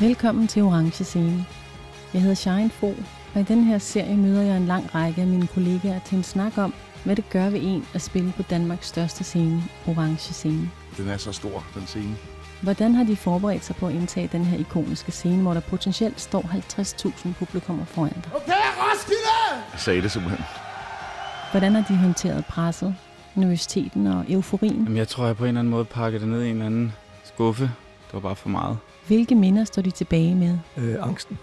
Velkommen til Orange Scene. Jeg hedder Shine Fo, og i den her serie møder jeg en lang række af mine kollegaer til en snak om, hvad det gør ved en at spille på Danmarks største scene, Orange Scene. Den er så stor, den scene. Hvordan har de forberedt sig på at indtage den her ikoniske scene, hvor der potentielt står 50.000 publikummer foran dig? Okay, Roskilde! Jeg sagde det simpelthen. Hvordan har de håndteret presset, nervøsiteten og euforien? Jamen, jeg tror, jeg på en eller anden måde pakkede det ned i en eller anden skuffe. Det var bare for meget. Hvilke minder står de tilbage med? Øh, angsten.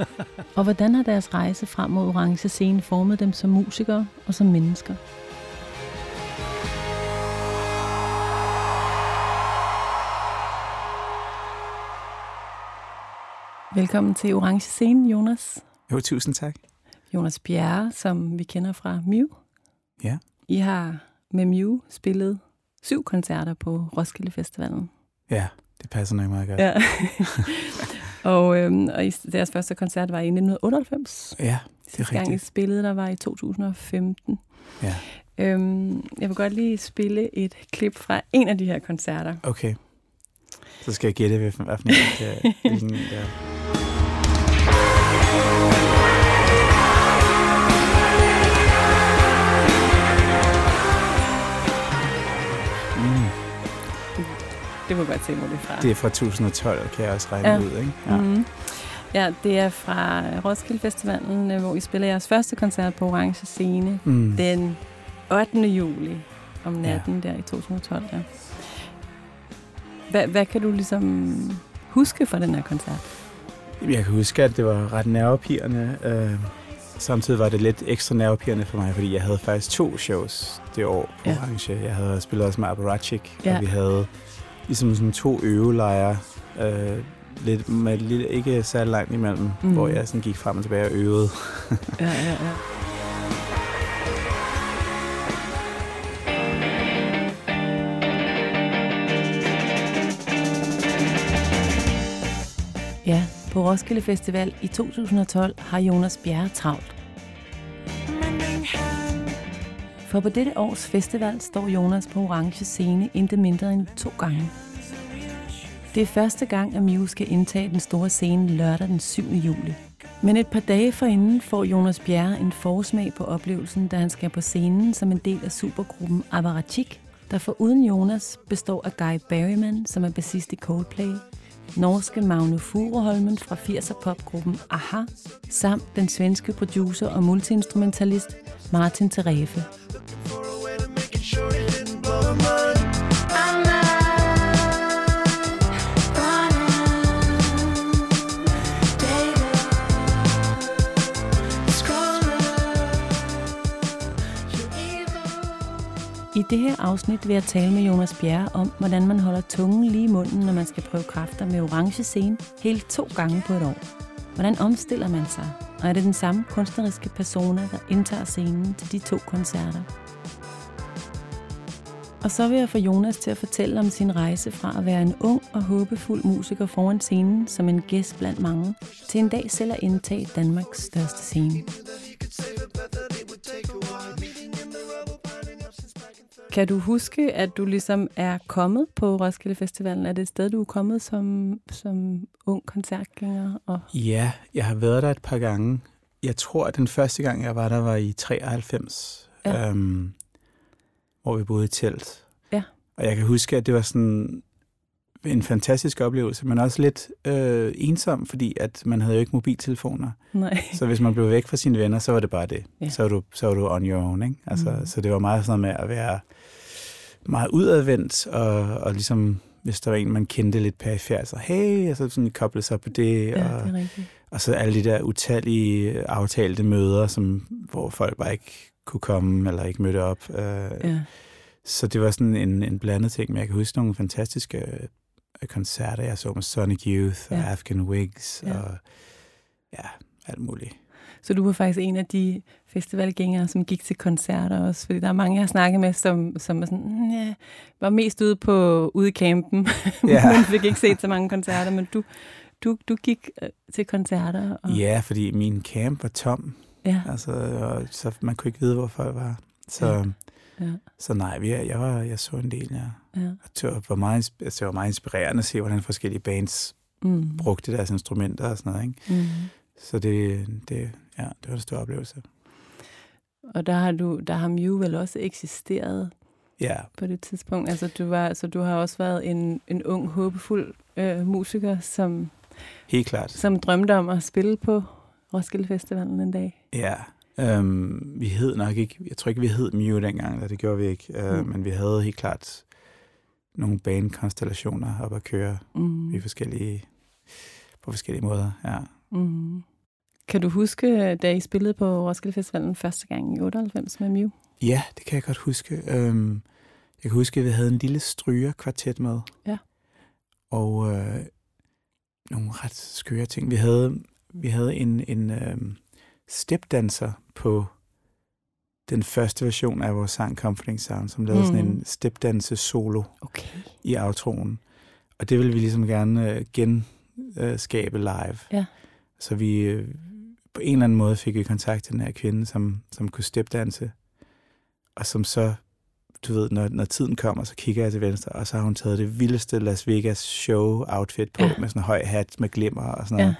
Og hvordan har deres rejse frem mod Orange Scene formet dem som musikere og som mennesker? Velkommen til Orange Scene, Jonas. Jo, tusind tak. Jonas Bjerre, som vi kender fra Mew. Ja. I har med Mew spillet syv koncerter på Roskilde Festivalen. Ja, det passer nok meget godt. Ja. og, øhm, og deres første koncert var i 1998. Ja, det er Sidste gang I rigtigt. spillede, der var i 2015. Ja. Øhm, jeg vil godt lige spille et klip fra en af de her koncerter. Okay. Så skal jeg gætte, hvilken, hvad for en, det er, hvilken det Det må jeg godt se, hvor det er fra. det er fra 2012, kan jeg også regne Ja. ud, ikke? Ja. Mhm. Ja, det er fra Roskilde Festivalen, øh, hvor I spiller jeres første koncert på Orange Scene Mm. den 8. juli om natten ja. der i 2012. Ja. Hvad, hvad kan du ligesom huske fra den her koncert? Jeg kan huske, at det var ret nervepirrende. Øh, samtidig var det lidt ekstra nervepirrende for mig, fordi jeg havde faktisk to shows det år på ja. Orange. Jeg havde spillet også med Apparatchik, Ja. og vi havde ligesom sådan to øvelejre, øh, lidt, med lidt, ikke særlig langt imellem, Mm. hvor jeg sådan gik frem og tilbage og øvede. Ja, ja, ja. Ja, på Roskilde Festival i 2012 har Jonas Bjerre travlt. For på dette års festival står Jonas på orange scene intet mindre end to gange. Det er første gang, at Mew skal indtage den store scene lørdag den 7. juli. Men et par dage forinden får Jonas Bjerre en forsmag på oplevelsen, da han skal på scenen som en del af supergruppen Avarachik, der for uden Jonas består af Guy Berryman, som er bassist i Coldplay, norske Magne Furuholmen fra 80'er popgruppen Aha, samt den svenske producer og multiinstrumentalist Martin Terefe. I det her afsnit vil jeg tale med Jonas Bjerre om, hvordan man holder tungen lige i munden, når man skal prøve kræfter med orange scene hele to gange på et år. Hvordan omstiller man sig? Og er det den samme kunstneriske persona, der indtager scenen til de to koncerter? Og så vil jeg få Jonas til at fortælle om sin rejse fra at være en ung og håbefuld musiker foran scenen som en gæst blandt mange, til en dag selv at indtage Danmarks største scene. Kan du huske, at du ligesom er kommet på Roskilde Festivalen? Er det et sted, du er kommet som, som ung koncertgænger? Og... Ja, jeg har været der et par gange. Jeg tror, at den første gang, jeg var der, var i 93, Ja. øhm, hvor vi boede i telt. Ja. Og jeg kan huske, at det var sådan en fantastisk oplevelse, men også lidt øh, ensom, fordi at man havde jo ikke mobiltelefoner. Nej. Så hvis man blev væk fra sine venner, så var det bare det. Ja. Så, var du, så var du on your own. Ikke? Altså, mm. Så det var meget sådan noget med at være meget udadvendt, og, og ligesom, hvis der var en, man kendte lidt perifært, så hey, og så sådan koble sig på det. Ja, og, det er rigtigt. og så alle de der utallige aftalte møder, som, hvor folk bare ikke kunne komme eller ikke mødte op. Øh, Ja. Så det var sådan en, en blandet ting, men jeg kan huske nogle fantastiske koncerter, jeg så med Sonic Youth og Ja. African Wigs Ja. og ja, alt muligt. Så du var faktisk en af de festivalgængere, som gik til koncerter også, fordi der er mange, jeg har snakket med, som, som er sådan, "Mm, ja, var mest ude på ude i campen, Ja. men fik ikke set så mange koncerter, men du, du, du gik øh, til koncerter. Og, Ja, fordi min camp var tom, ja, altså, og, så man kunne ikke vide, hvor folk var. Så, Ja. ja. så nej, vi, jeg, var, jeg så en del, ja. Ja. Og Det var, meget, altså, det var meget inspirerende at se, hvordan forskellige bands Mm. brugte deres instrumenter og sådan noget. Ikke? Mm. Så det, det, ja, det var en stor oplevelse. Og der har, du, der har Mew vel også eksisteret Ja, på det tidspunkt. Altså, du var, så du har også været en, en ung, håbefuld øh, musiker, som, helt klart. som drømte om at spille på Roskilde Festivalen en dag. Ja, øhm, vi hed nok ikke, jeg tror ikke, vi hed Mew dengang, eller det gjorde vi ikke, øh, Mm. men vi havde helt klart nogle banekonstellationer op at køre Mm. i forskellige, på forskellige måder. Ja. Mm. Kan du huske, da I spillede på Roskilde Festivalen første gang i 98 med Mew? ja, det kan jeg godt huske. Øhm, jeg kan huske, at vi havde en lille strygerkvartet med. Ja. Og øh, nogle ret skøre ting. Vi havde, vi havde en, en øhm, stepdanser på den første version af vores sang Comforting Sound, som lavede mm. sådan en stepdanse solo Okay. i outroen. Og det ville vi ligesom gerne øh, genskabe live. Ja. Så vi øh, på en eller anden måde fik vi kontakt til den her kvinde, som, som kunne stepdanse. Og som så, du ved, når, når tiden kommer, så kigger jeg til venstre, og så har hun taget det vildeste Las Vegas show outfit på, ja. med sådan en høj hat med glimmer og sådan noget, Ja.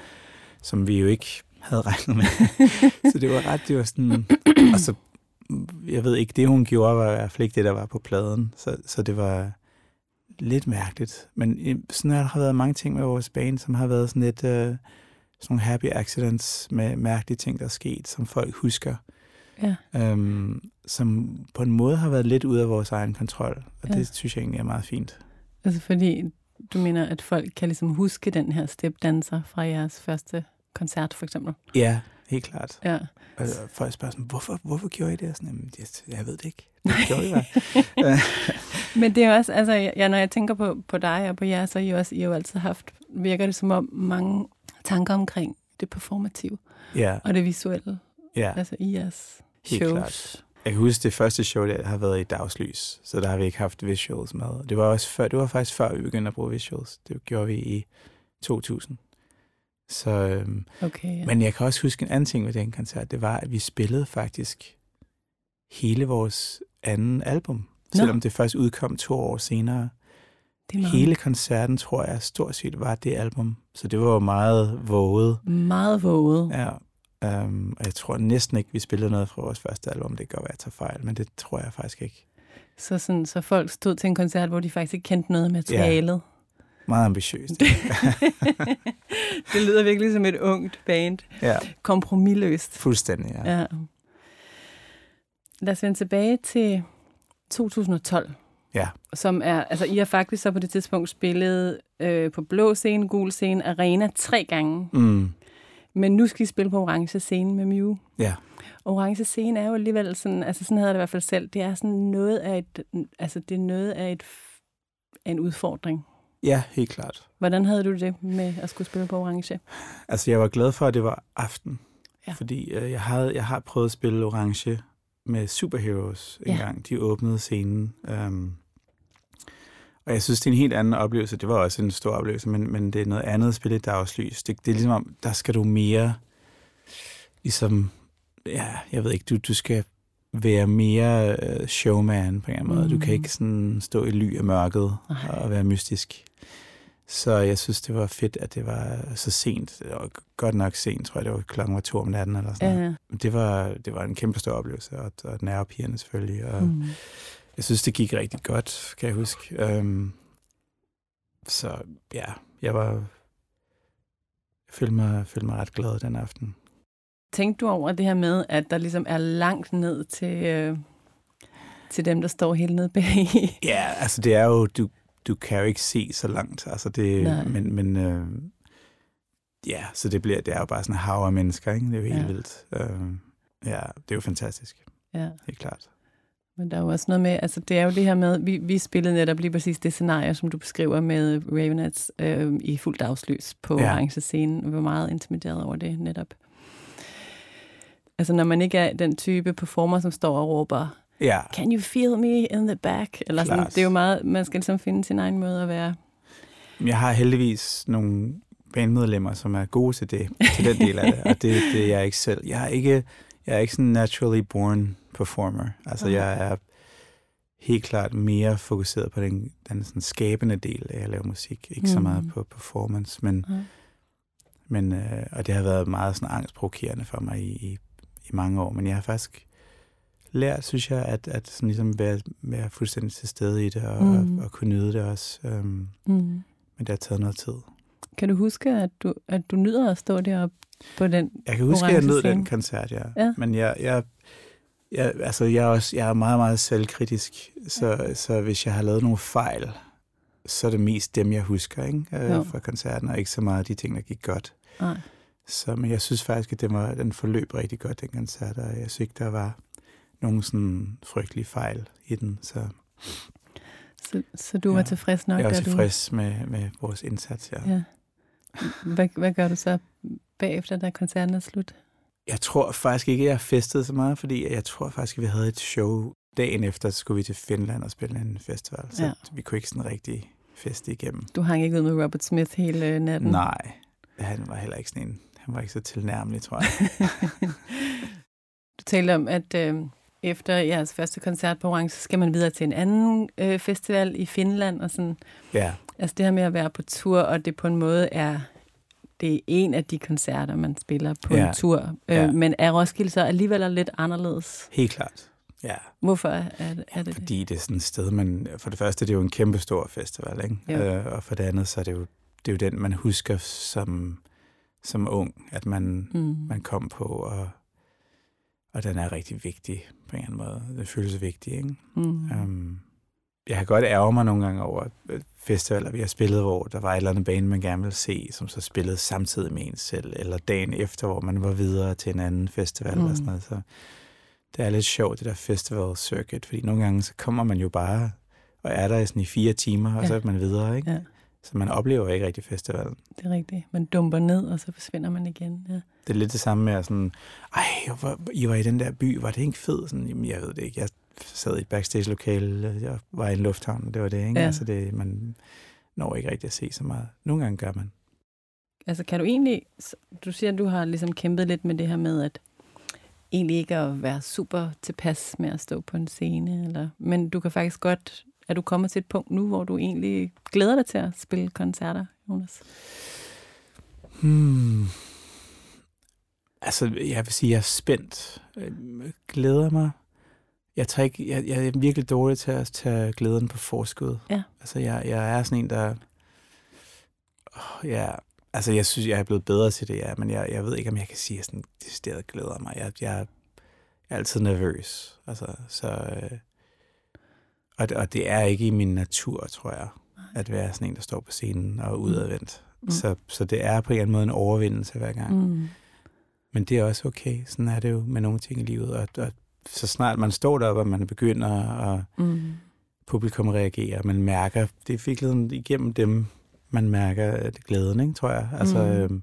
som vi jo ikke havde regnet med. så det var ret, det var sådan, og så, jeg ved ikke, det hun gjorde var i hvert fald ikke det, der var på pladen, så, så det var lidt mærkeligt. Men sådan har der været mange ting med vores band, som har været sådan lidt, øh, sådan nogle happy accidents med mærkelige ting, der er sket, som folk husker, Ja. øhm, som på en måde har været lidt ude af vores egen kontrol, og Ja. det synes jeg egentlig er meget fint. Altså fordi du mener, at folk kan ligesom huske den her stepdanser fra jeres første koncert, for eksempel. Ja, helt klart. Ja. Og folk spørger sådan, hvorfor, hvorfor gjorde I det? Og Sådan, "Jamen, jeg, jeg ved det ikke. Det gjorde I bare. Men det er også, altså, ja, når jeg tænker på, på dig og på jer, så har I, også, I har jo altid haft, virker det som om, mange tanker omkring det performative ja, og det visuelle, ja. altså i jeres Helt shows. klart. Jeg kan huske det første show, der har været i dagslys, så der har vi ikke haft visuals med. Det var, også før, det var faktisk før, vi begyndte at bruge visuals. Det gjorde vi i 2000. Så, øhm, Okay, ja. Men jeg kan også huske en anden ting ved den koncert, det var, at vi spillede faktisk hele vores anden album, Nå. selvom det først udkom to år senere. det Hele koncerten, tror jeg, stort set var det album. Så det var jo meget våget. meget våget. Ja, um, og jeg tror næsten ikke, vi spillede noget fra vores første album. Det kan godt være, at jeg tager fejl, men det tror jeg faktisk ikke. Så, sådan, så folk stod til en koncert, hvor de faktisk ikke kendte noget af materialet. Meget ambitiøst. det lyder virkelig som et ungt band. ja, Kompromilløst. fuldstændig, ja. Ja. Lad os vende tilbage til 2012. Ja. Som er, altså I har faktisk så på det tidspunkt spillet øh, på blå scene, gul scene, arena tre gange. Mm, Men nu skal I spille på orange scene med Mew. ja. Orange scene er jo alligevel sådan, altså sådan havde jeg det i hvert fald selv, det er sådan noget af et, altså det er noget af et, af en udfordring. Ja, helt klart. Hvordan havde du det med at skulle spille på orange? Altså, jeg var glad for, at det var aften. Ja. Fordi øh, jeg, havde, jeg har prøvet at spille Orange med Superheroes en Ja. gang. De åbnede scenen. Um, og jeg synes, det er en helt anden oplevelse. Det var også en stor oplevelse, men, men det er noget andet at spille i dagslys. Det, det er ligesom om, der skal du mere, ligesom, ja, jeg ved ikke, du, du skal være mere øh, showman på en eller anden måde. Du kan Mm. ikke sådan stå i ly af mørket Nej. og være mystisk. Så jeg synes, det var fedt, at det var så sent. Det var godt nok sent, tror jeg. Det var klokken var to om natten eller sådan noget. Ja. Det var, det var en kæmpe stor oplevelse, og, og nervepigerne selvfølgelig. Og Mm. Jeg synes, det gik rigtig godt, kan jeg huske. Um, så ja, jeg var... Jeg følte mig, følte mig ret glad den aften. Tænkte du over det her med, at der ligesom er langt ned til, øh, til dem, der står helt nede bag? Ja, altså det er jo... Du, du kan jo ikke se så langt, altså det, Nej. men, men øh, ja, så det, bliver, det er jo bare sådan en hav af mennesker, ikke? Det er jo helt Ja. vildt. Øh, ja, det er jo fantastisk, ja. helt klart. Men der er jo også noget med, altså det er jo det her med, vi, vi spillede netop lige præcis det scenarie, som du beskriver med Ravenets øh, i fuldt dagslys på ja. Orange scene. Vi var meget intimideret over det netop. Altså når man ikke er den type performer, som står og råber, Ja, can you feel me in the back? Eller sådan, Klart. det er jo meget, man skal ligesom finde sin egen måde at være. jeg har heldigvis nogle bandmedlemmer, som er gode til det, til den del af det, og det, det er jeg ikke selv. Jeg er ikke, jeg er ikke sådan naturally born performer. Altså, Nej. jeg er helt klart mere fokuseret på den, den sådan skabende del af at lave musik. Ikke mm. så meget Mm. på performance, men, Ja. men øh, og det har været meget sådan angstprovokerende for mig i, i, i mange år. Men jeg har faktisk lært, synes jeg, at, at sådan ligesom være, være fuldstændig til stede i det, og, Mm. og, og kunne nyde det også. Øhm, Mm. men det har taget noget tid. Kan du huske, at du, at du nyder at stå deroppe på den? Jeg kan huske, at jeg nød den koncert, ja. Ja. Men jeg, jeg, jeg, altså, jeg, er også, jeg er meget, meget selvkritisk. Så, så hvis jeg har lavet nogle fejl, så er det mest dem, jeg husker ikke? Jo. Øh, fra koncerten, og ikke så meget de ting, der gik godt. Nej. Så, men jeg synes faktisk, at det var, den forløb rigtig godt, den koncert, og jeg synes ikke, der var nogen sådan frygtelige fejl i den. Så Så, så du var Ja. tilfreds nok? jeg er da du... tilfreds med, med vores indsats, ja. Ja. Hvad, hvad gør du så bagefter, da koncerten er slut? Jeg tror faktisk ikke, jeg festet så meget, fordi jeg tror faktisk, at vi havde et show dagen efter, så skulle vi til Finland og spille en festival. Så Ja. ja. vi kunne ikke sådan rigtig feste igennem. Du hang ikke ud med Robert Smith hele øh, natten? Nej, han var heller ikke sådan en, han var ikke så tilnærmelig, tror jeg. Du talte om, at øh, efter jeres første koncert på Orange, så skal man videre til en anden øh, festival i Finland. Og sådan. ja, Altså det her med at være på tur, og det på en måde er det er en af de koncerter, man spiller på Ja. en tur. Øh, Ja. Men er Roskilde så alligevel lidt anderledes? helt klart. Ja, Hvorfor er det er det? det? fordi det er sådan et sted, man, for det første, det er jo en kæmpe stor festival, ikke? Jo. Øh, og for det andet, så er det jo, det er jo den, man husker som, som ung, at man, Mm. man kom på, og, og den er rigtig vigtig på en eller anden måde. Det føles vigtig, ikke? Mm. Um, jeg kan godt ærge mig nogle gange over øh, festivaler, vi har spillet, hvor der var et eller andet bane, man gerne ville se, som så spillede samtidig med en selv, eller dagen efter, hvor man var videre til en anden festival mm. Mm. og sådan noget. Så det er lidt sjovt, det der festival circuit, fordi nogle gange så kommer man jo bare og er der i sådan i fire timer, og Ja. så er man videre, ikke? Ja, Så man oplever ikke rigtig festivalen. det er rigtigt. Man dumper ned, og så forsvinder man igen. Ja. Det er lidt det samme med at sådan, ej, hvor, I var i den der by, var det ikke fed? Sådan, jamen, jeg ved det ikke. Jeg sad i et backstage-lokale, jeg var i en lufthavn, og det var det, ikke? Ja. Altså, det, man når ikke rigtig at se så meget. Nogle gange gør man. Altså kan du egentlig, du siger, at du har ligesom kæmpet lidt med det her med, at egentlig ikke at være super tilpas med at stå på en scene, eller, men du kan faktisk godt, er du kommet til et punkt nu, hvor du egentlig glæder dig til at spille koncerter, Jonas? Hmm. Altså, jeg vil sige, jeg er spændt. Øh, Glæder mig. Jeg, tager ikke, jeg, jeg er virkelig dårlig til at tage glæden på forskud. Ja. Altså, jeg, jeg er sådan en, der... Oh, ja, altså, jeg synes, jeg er blevet bedre til det, ja, men jeg, jeg ved ikke, om jeg kan sige, at jeg sådan decideret glæder mig. Jeg, jeg, jeg er altid nervøs. Altså, så... Øh, og, det, og det er ikke i min natur, tror jeg, at være sådan en, der står på scenen og er udadvendt. Mm. Mm. Så, så det er på en eller anden måde en overvindelse hver gang. Mm. Mm. Men det er også okay. Sådan er det jo med nogle ting i livet. Og, og så snart man står deroppe, og man begynder, og Mm. publikum reagerer, man mærker, det er virkelig igennem dem, man mærker øh, glæden, ikke, tror jeg. Altså, Mm. mm. øhm,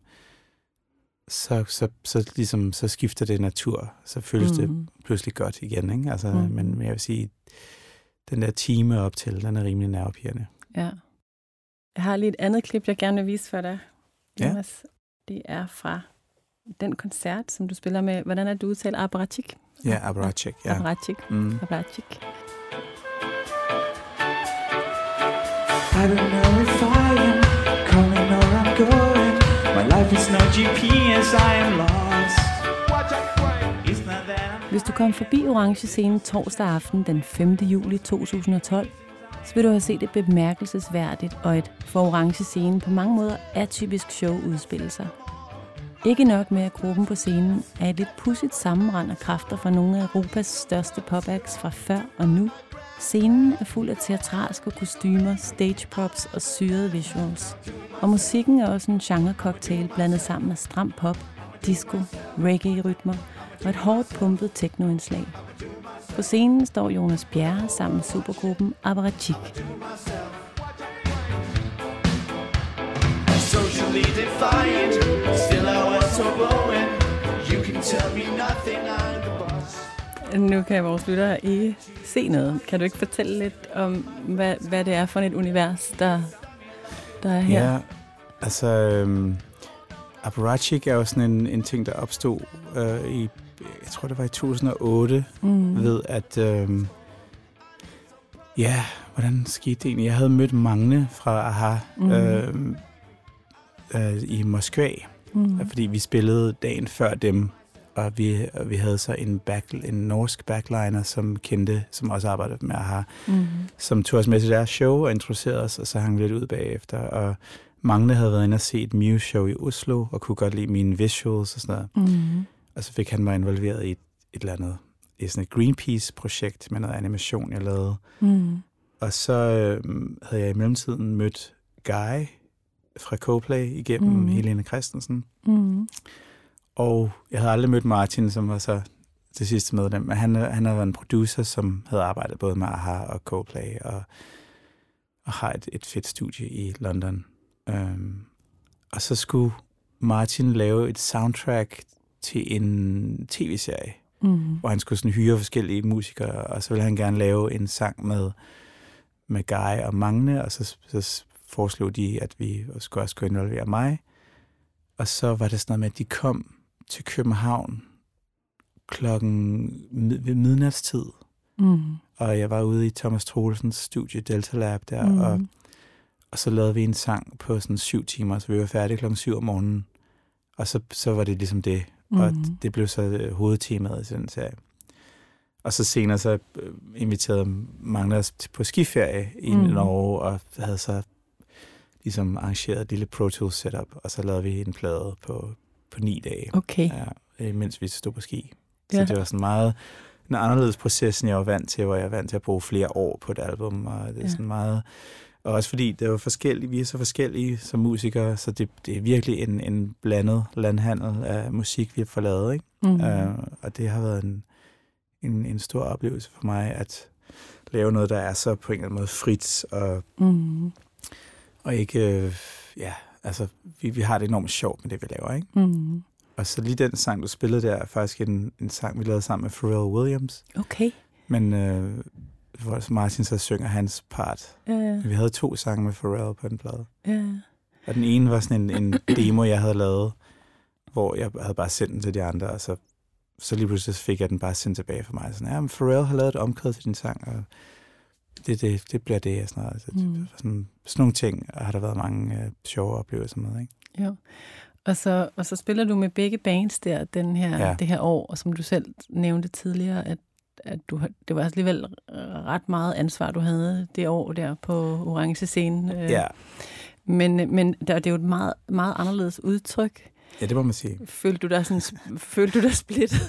så, så, så, ligesom, så skifter det natur. Så føles mm. det Mm. pludselig godt igen. Ikke? Altså, Mm. mm. men jeg vil sige, den der time op til, den er rimelig nervepirrende. Ja. Jeg har lige et andet klip, jeg gerne vil vise for dig, Ja. Jonas. Det er fra den koncert, som du spiller med, hvordan er det, du udtaler Apparatchik? Ja, Abracek, ja. Apparatchik. Mm. Apparatchik. I don't know if I am coming or I'm going. My life is no GPS, I am lost. Hvis du kom forbi Orange Scene torsdag aften den 5. juli 2012, så vil du have set et bemærkelsesværdigt og et for Orange Scene på mange måder atypisk show udspille sig. Ikke nok med, at gruppen på scenen er et lidt pudsigt sammenrend af kræfter fra nogle af Europas største popacts fra før og nu. Scenen er fuld af teatralske kostymer, stage props og syrede visuals. Og musikken er også en genre-cocktail blandet sammen med stram pop, disco, reggae-rytmer og et hårdt pumpet technoindslag. På scenen står Jonas Bjerre sammen med supergruppen Apparatchik. socially defiant. Still, I was so glowing. You can tell me nothing, I'm the boss. Nu kan vores lyttere ikke se noget. Kan du ikke fortælle lidt om, hvad, hvad det er for et univers, der, der er her? Ja, altså, øhm, Apparatchik er jo sådan en, en ting, der opstod øh, i, jeg tror det var i 2008, Mm. ved at øhm, Ja, hvordan skete det egentlig? Jeg havde mødt Magne fra AHA Mhm. øh, øh, i Moskva, Mm. fordi vi spillede dagen før dem, og vi, og vi havde så en, back, en norsk backliner, som kendte, som også arbejdede med AHA, Mm. som tog os med til deres show og introducerede os, og så hang vi lidt ud bagefter. Og Magne havde været inde og set et Muse-show i Oslo, og kunne godt lide mine visuals og sådan noget. Mm. Og så fik han mig involveret i et, et eller andet, i sådan et Greenpeace-projekt med noget animation, jeg lavede. Mm. Og så øh, havde jeg i mellemtiden mødt Guy fra Coplay igennem mm. Helene Christensen. Mm. Og jeg havde aldrig mødt Martin, som var så det sidste medlem. Men han, han havde været en producer, som havde arbejdet både med AHA og Coplay, og, og har et, et fedt studie i London. Um, og så skulle Martin lave et soundtrack til en tv-serie, Mm. hvor han skulle sådan hyre forskellige musikere, og så ville han gerne lave en sang med, med Guy og Magne, og så, så foreslog de, at vi skulle også kunne involvere mig. Og så var det sådan noget med, at de kom til København klokken mid- ved midnatstid, Mm. og jeg var ude i Thomas Troelsens studie Delta Lab der, Mm. og, og så lavede vi en sang på sådan syv timer, så vi var færdige klokken syv om morgenen. Og så, så var det ligesom det, og Mhm. det blev så øh, hovedtemaet til den serie. Og så senere så øh, inviterede Magne os til- på skiferie i mm. Norge, og havde så ligesom arrangeret et lille Pro Tools setup, og så lavede vi en plade på, på ni dage, Okay. ja, øh, mens vi stod på ski. Så Ja. det var sådan meget en anderledes proces, end jeg var vant til, hvor jeg er vant til at bruge flere år på et album, og det er Ja. sådan meget... Og også fordi det er jo forskellige, vi er så forskellige som musikere, så det, det er virkelig en, en blandet landhandel af musik, vi har fået lavet, ikke? Mm. Uh, og det har været en, en, en stor oplevelse for mig, at lave noget, der er så på en eller anden måde frit, og, Mm. og ikke... Øh, ja, altså, vi, vi har det enormt sjovt med det, vi laver, ikke? Mm. Og så lige den sang, du spillede der, er faktisk en, en sang, vi lavede sammen med Pharrell Williams. Okay. Men øh, hvor Martin så synger hans part. Ja, Vi havde to sange med Pharrell på den plade. ja. Og den ene var sådan en, en demo, jeg havde lavet, hvor jeg havde bare sendt den til de andre, og så, så lige pludselig fik jeg den bare sendt tilbage for mig. Sådan, ja, men Pharrell har lavet et omkvæd til din sang, og det, det, det bliver det, og sådan noget. Så, Mm. mm. sådan, sådan nogle ting har der været mange øh, sjove oplevelser med, ikke? Jo. Og så, og så spiller du med begge bands der den her, ja. Ja. det her år, og som du selv nævnte tidligere, at, at du, det var alligevel ret meget ansvar, du havde det år der på Orange Scene. Øh, Ja, Men, men der, det er jo et meget, meget anderledes udtryk. ja det må man sige. Følte du dig, sådan, følte du dig splittet?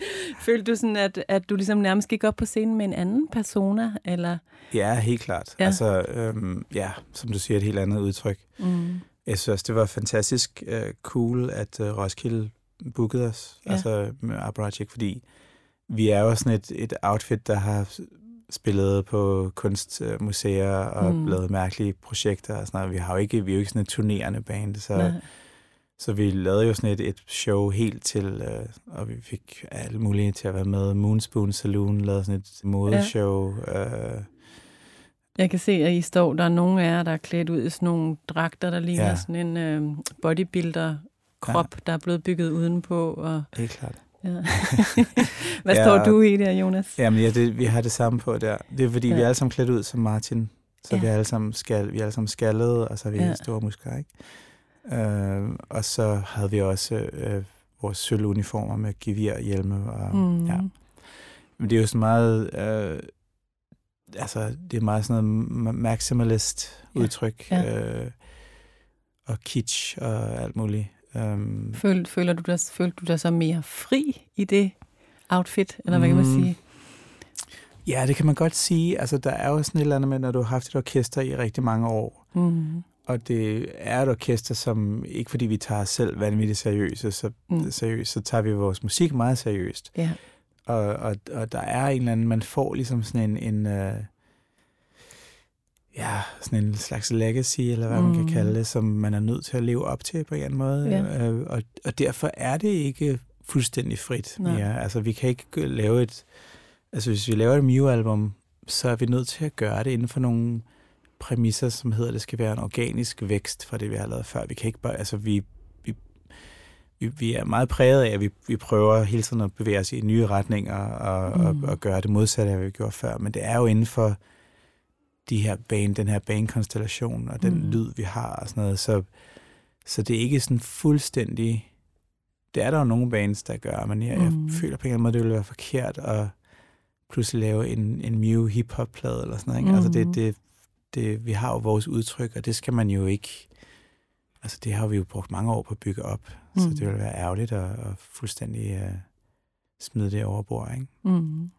følte du sådan, at, at du ligesom nærmest gik op på scenen med en anden persona? Eller? Ja, helt klart. Ja. Altså, øhm, ja, som du siger, et helt andet udtryk. Mm. Jeg synes det var fantastisk uh, cool, at uh, Roskilde bookede os, Ja. altså med Abrajic, fordi vi er jo sådan et, et outfit, der har spillet på kunstmuseer og Mm. lavet mærkelige projekter og sådan noget. Vi, har jo ikke, vi er jo ikke sådan et turnerende band, så, Nej. så vi lavede jo sådan et, et show helt til, uh, og vi fik alle mulige til at være med. Moonspoon Saloon lavede sådan et modeshow. Ja. Uh, Jeg kan se, at I står, der er nogle af jer, der er klædt ud i sådan nogle dragter, der ligner ja. Sådan en øh, bodybuilder-krop, ja. der er blevet bygget udenpå. Og, helt klart. Ja. Hvad Ja. står du i der, Jonas? Jamen, ja, det, vi har det samme på der. Det er fordi, Ja. ja. vi er alle sammen klædt ud som Martin. Så Ja. ja. vi er alle sammen, skal, vi er alle sammen skaldede, og så har vi Ja. ja. store muskler, ikke? Øh, og så havde vi også øh, vores sølvuniformer med gevir, hjelme og Mm. ja. Men det er jo sådan meget, øh, altså det er meget sådan noget ma- maximalist Ja. udtryk, Ja. øh, og kitsch og alt muligt. Um, Føl, føler du dig, følte du dig så mere fri i det outfit, eller hvad kan man Mm. sige? ja, det kan man godt sige. Altså der er jo sådan et eller andet med, når du har haft et orkester i rigtig mange år, Mm. Og det er et orkester, som ikke fordi vi tager os selv vanvittigt seriøse, så, Mm. mm. seriøst, så tager vi vores musik meget seriøst. Ja. Og, og, og der er en eller anden, man får ligesom sådan en, en uh, ja, sådan en slags legacy, eller hvad mm. man Mm. kan kalde det, som man er nødt til at leve op til på en eller anden måde. Ja. Uh, og, og derfor er det ikke fuldstændig frit Nej. mere. Altså vi kan ikke lave et, altså hvis vi laver et Mew-album, så er vi nødt til at gøre det inden for nogle præmisser, som hedder, at det skal være en organisk vækst fra det, vi har lavet før. Vi kan ikke bare, altså vi, vi, vi, vi er meget præget af, at vi, vi prøver hele tiden at bevæge os i nye retninger og, mm. og, Mm. og gøre det modsatte af, hvad vi gjorde før. Men det er jo inden for de her bane, den her banekonstellation og den Mm. mm. lyd, vi har og sådan noget. Så, så det er ikke sådan fuldstændig... Det er der jo nogle bands, der gør, men jeg, Mm. jeg føler på en eller anden måde, det ville være forkert at pludselig lave en, en Mew hip-hop-plade eller sådan noget. Ikke? Mm. Altså det, det, det, vi har jo vores udtryk, og det skal man jo ikke... Altså det har vi jo brugt mange år på at bygge op, mm. så Mm. det ville være ærgerligt at, at fuldstændig uh, smide det over bord, ikke? Mm.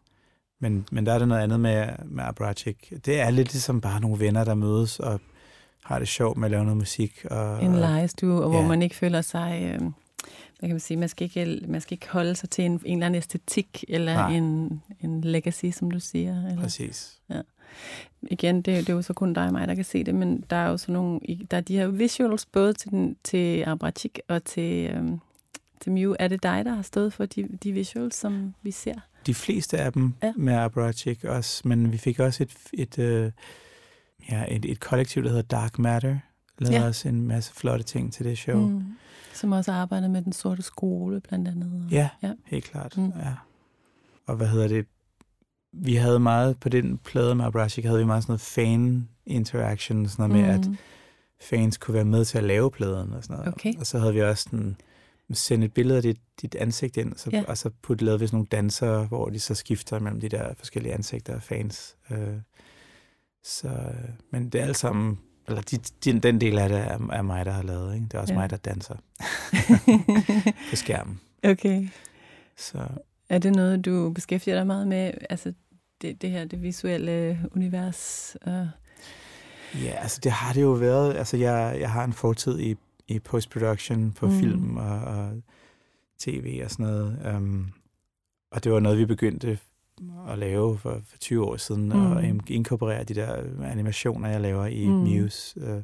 Men, men der er det noget andet med, med Abracik. Det er lidt ligesom bare nogle venner, der mødes og har det sjovt med at lave noget musik. Og, En legestue, og hvor Ja. man ikke føler sig... Øh, hvad kan man sige? Man skal ikke, man skal ikke holde sig til en, en eller anden æstetik, eller Nej. en, en legacy, som du siger. Eller? Præcis. igen, det, det er jo så kun dig og mig, der kan se det, men der er jo sådan nogle, der er de her visuals, både til, den, til Abrachik og til, øhm, til Mew. Er det dig, der har stået for de, de visuals, som vi ser? De fleste af dem Ja. med Abracik også, men vi fik også et, et, øh, ja, et, et kollektiv, der hedder Dark Matter, lavede Ja. også en masse flotte ting til det show. Mm. Mm. Som også arbejder med den sorte skole, blandt andet. Ja, Ja. helt klart. Mm. Mm. Ja. Og hvad hedder det? Vi havde meget, på den plade med Abracik, havde vi meget sådan noget fan interaction, sådan noget med, at Mm. fans kunne være med til at lave pladen og sådan noget. Okay. Og så havde vi også sådan, sende et billede af dit, dit ansigt ind, så, Ja. og så putte lavet vi sådan nogle dansere, hvor de så skifter mellem de der forskellige ansigter af fans. Øh, så, men det er alt sammen, eller de, de, den del af det er, er mig, der har lavet. Ikke? Det er også Ja. mig, der danser på skærmen. okay. Så Er det noget, du beskæftiger dig meget med? Altså, det, det her, det visuelle univers? Uh, ja, altså det har det jo været. Altså jeg, jeg har en fortid i, i post-production på Mm. film og, og tv og sådan noget. Um, og det var noget, vi begyndte at lave for, for 20 år siden, Mm. og in- inkorporere de der animationer, jeg laver i Mm. Muse, øh,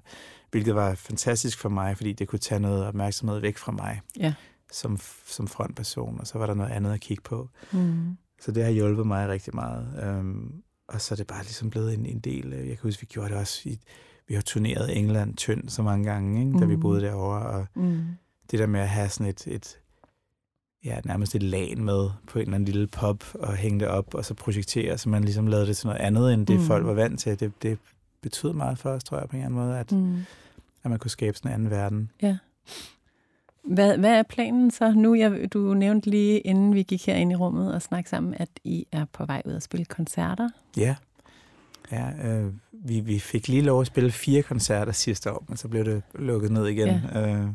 hvilket var fantastisk for mig, fordi det kunne tage noget opmærksomhed væk fra mig ja. som, som frontperson, og så var der noget andet at kigge på. Mm. Så det har hjulpet mig rigtig meget. Um, og så er det bare ligesom blevet en, en del. øh, Jeg kan huske, vi gjorde det også i, vi har turneret England tynd så mange gange, ikke, da vi Mm. boede derovre, og Mm. det der med at have sådan et, et ja, nærmest et lag med på en eller anden lille pop og hænge det op og så projektere, så man ligesom lavede det til noget andet, end det Mm. folk var vant til. Det, det betød meget for os, tror jeg, på en eller anden måde, at, mm. At man kunne skabe sådan en anden verden. Hvad, hvad er planen så nu? Jeg, du nævnte lige, inden vi gik herind i rummet og snakke sammen, at I er på vej ud at spille koncerter. Ja, ja øh, vi, vi fik lige lov at spille fire koncerter sidste år, men så blev det lukket ned igen. Ja. Øh,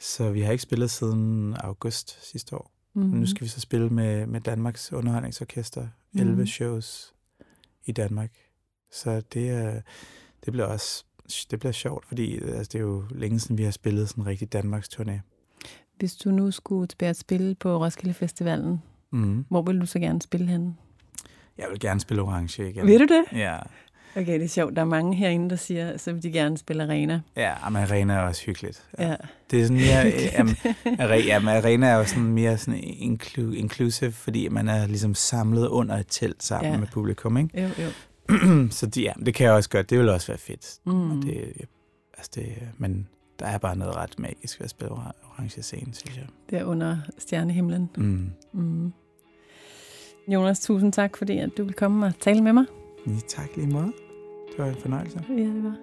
så vi har ikke spillet siden august sidste år. Mm. Mm. Nu skal vi så spille med, med Danmarks Underholdningsorkester. 11 Mhm. shows i Danmark. Så det, er, det bliver også det bliver sjovt, fordi altså, det er jo længe siden, vi har spillet sådan en rigtig Danmarks turné. Hvis du nu skulle tilbage at spille på Roskilde Festivalen, Mm. hvor vil du så gerne spille henne? Jeg vil gerne spille orange igen. Vil du det? Ja, Okay, det er sjovt. Der er mange herinde, der siger, så vil de gerne spille arena. ja men arena er også hyggeligt. Ja. Det er sådan mere, um, are, ja, men arena er jo sådan mere sådan inclu, inclusive, fordi man er ligesom samlet under et telt sammen Ja. ja. med publikum, ikke? Jo, jo. så de, ja, det kan jeg også godt. Det vil også være fedt. Mm. Og det, altså det, men der er bare noget ret magisk ved at spille ora- orange scene, synes jeg. Der under stjernehimlen. Mm. Mm. Jonas, tusind tak, fordi at du vil komme og tale med mig. Ja, tak lige måde. Det var en fornøjelse. Ja, det var.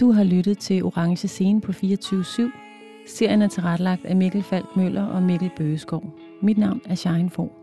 Du har lyttet til Orange Scene på 24-7. Serien er tilrettelagt af Mikkel Falk Møller og Mikkel Bøgeskov. Mit navn er Shine Fogh.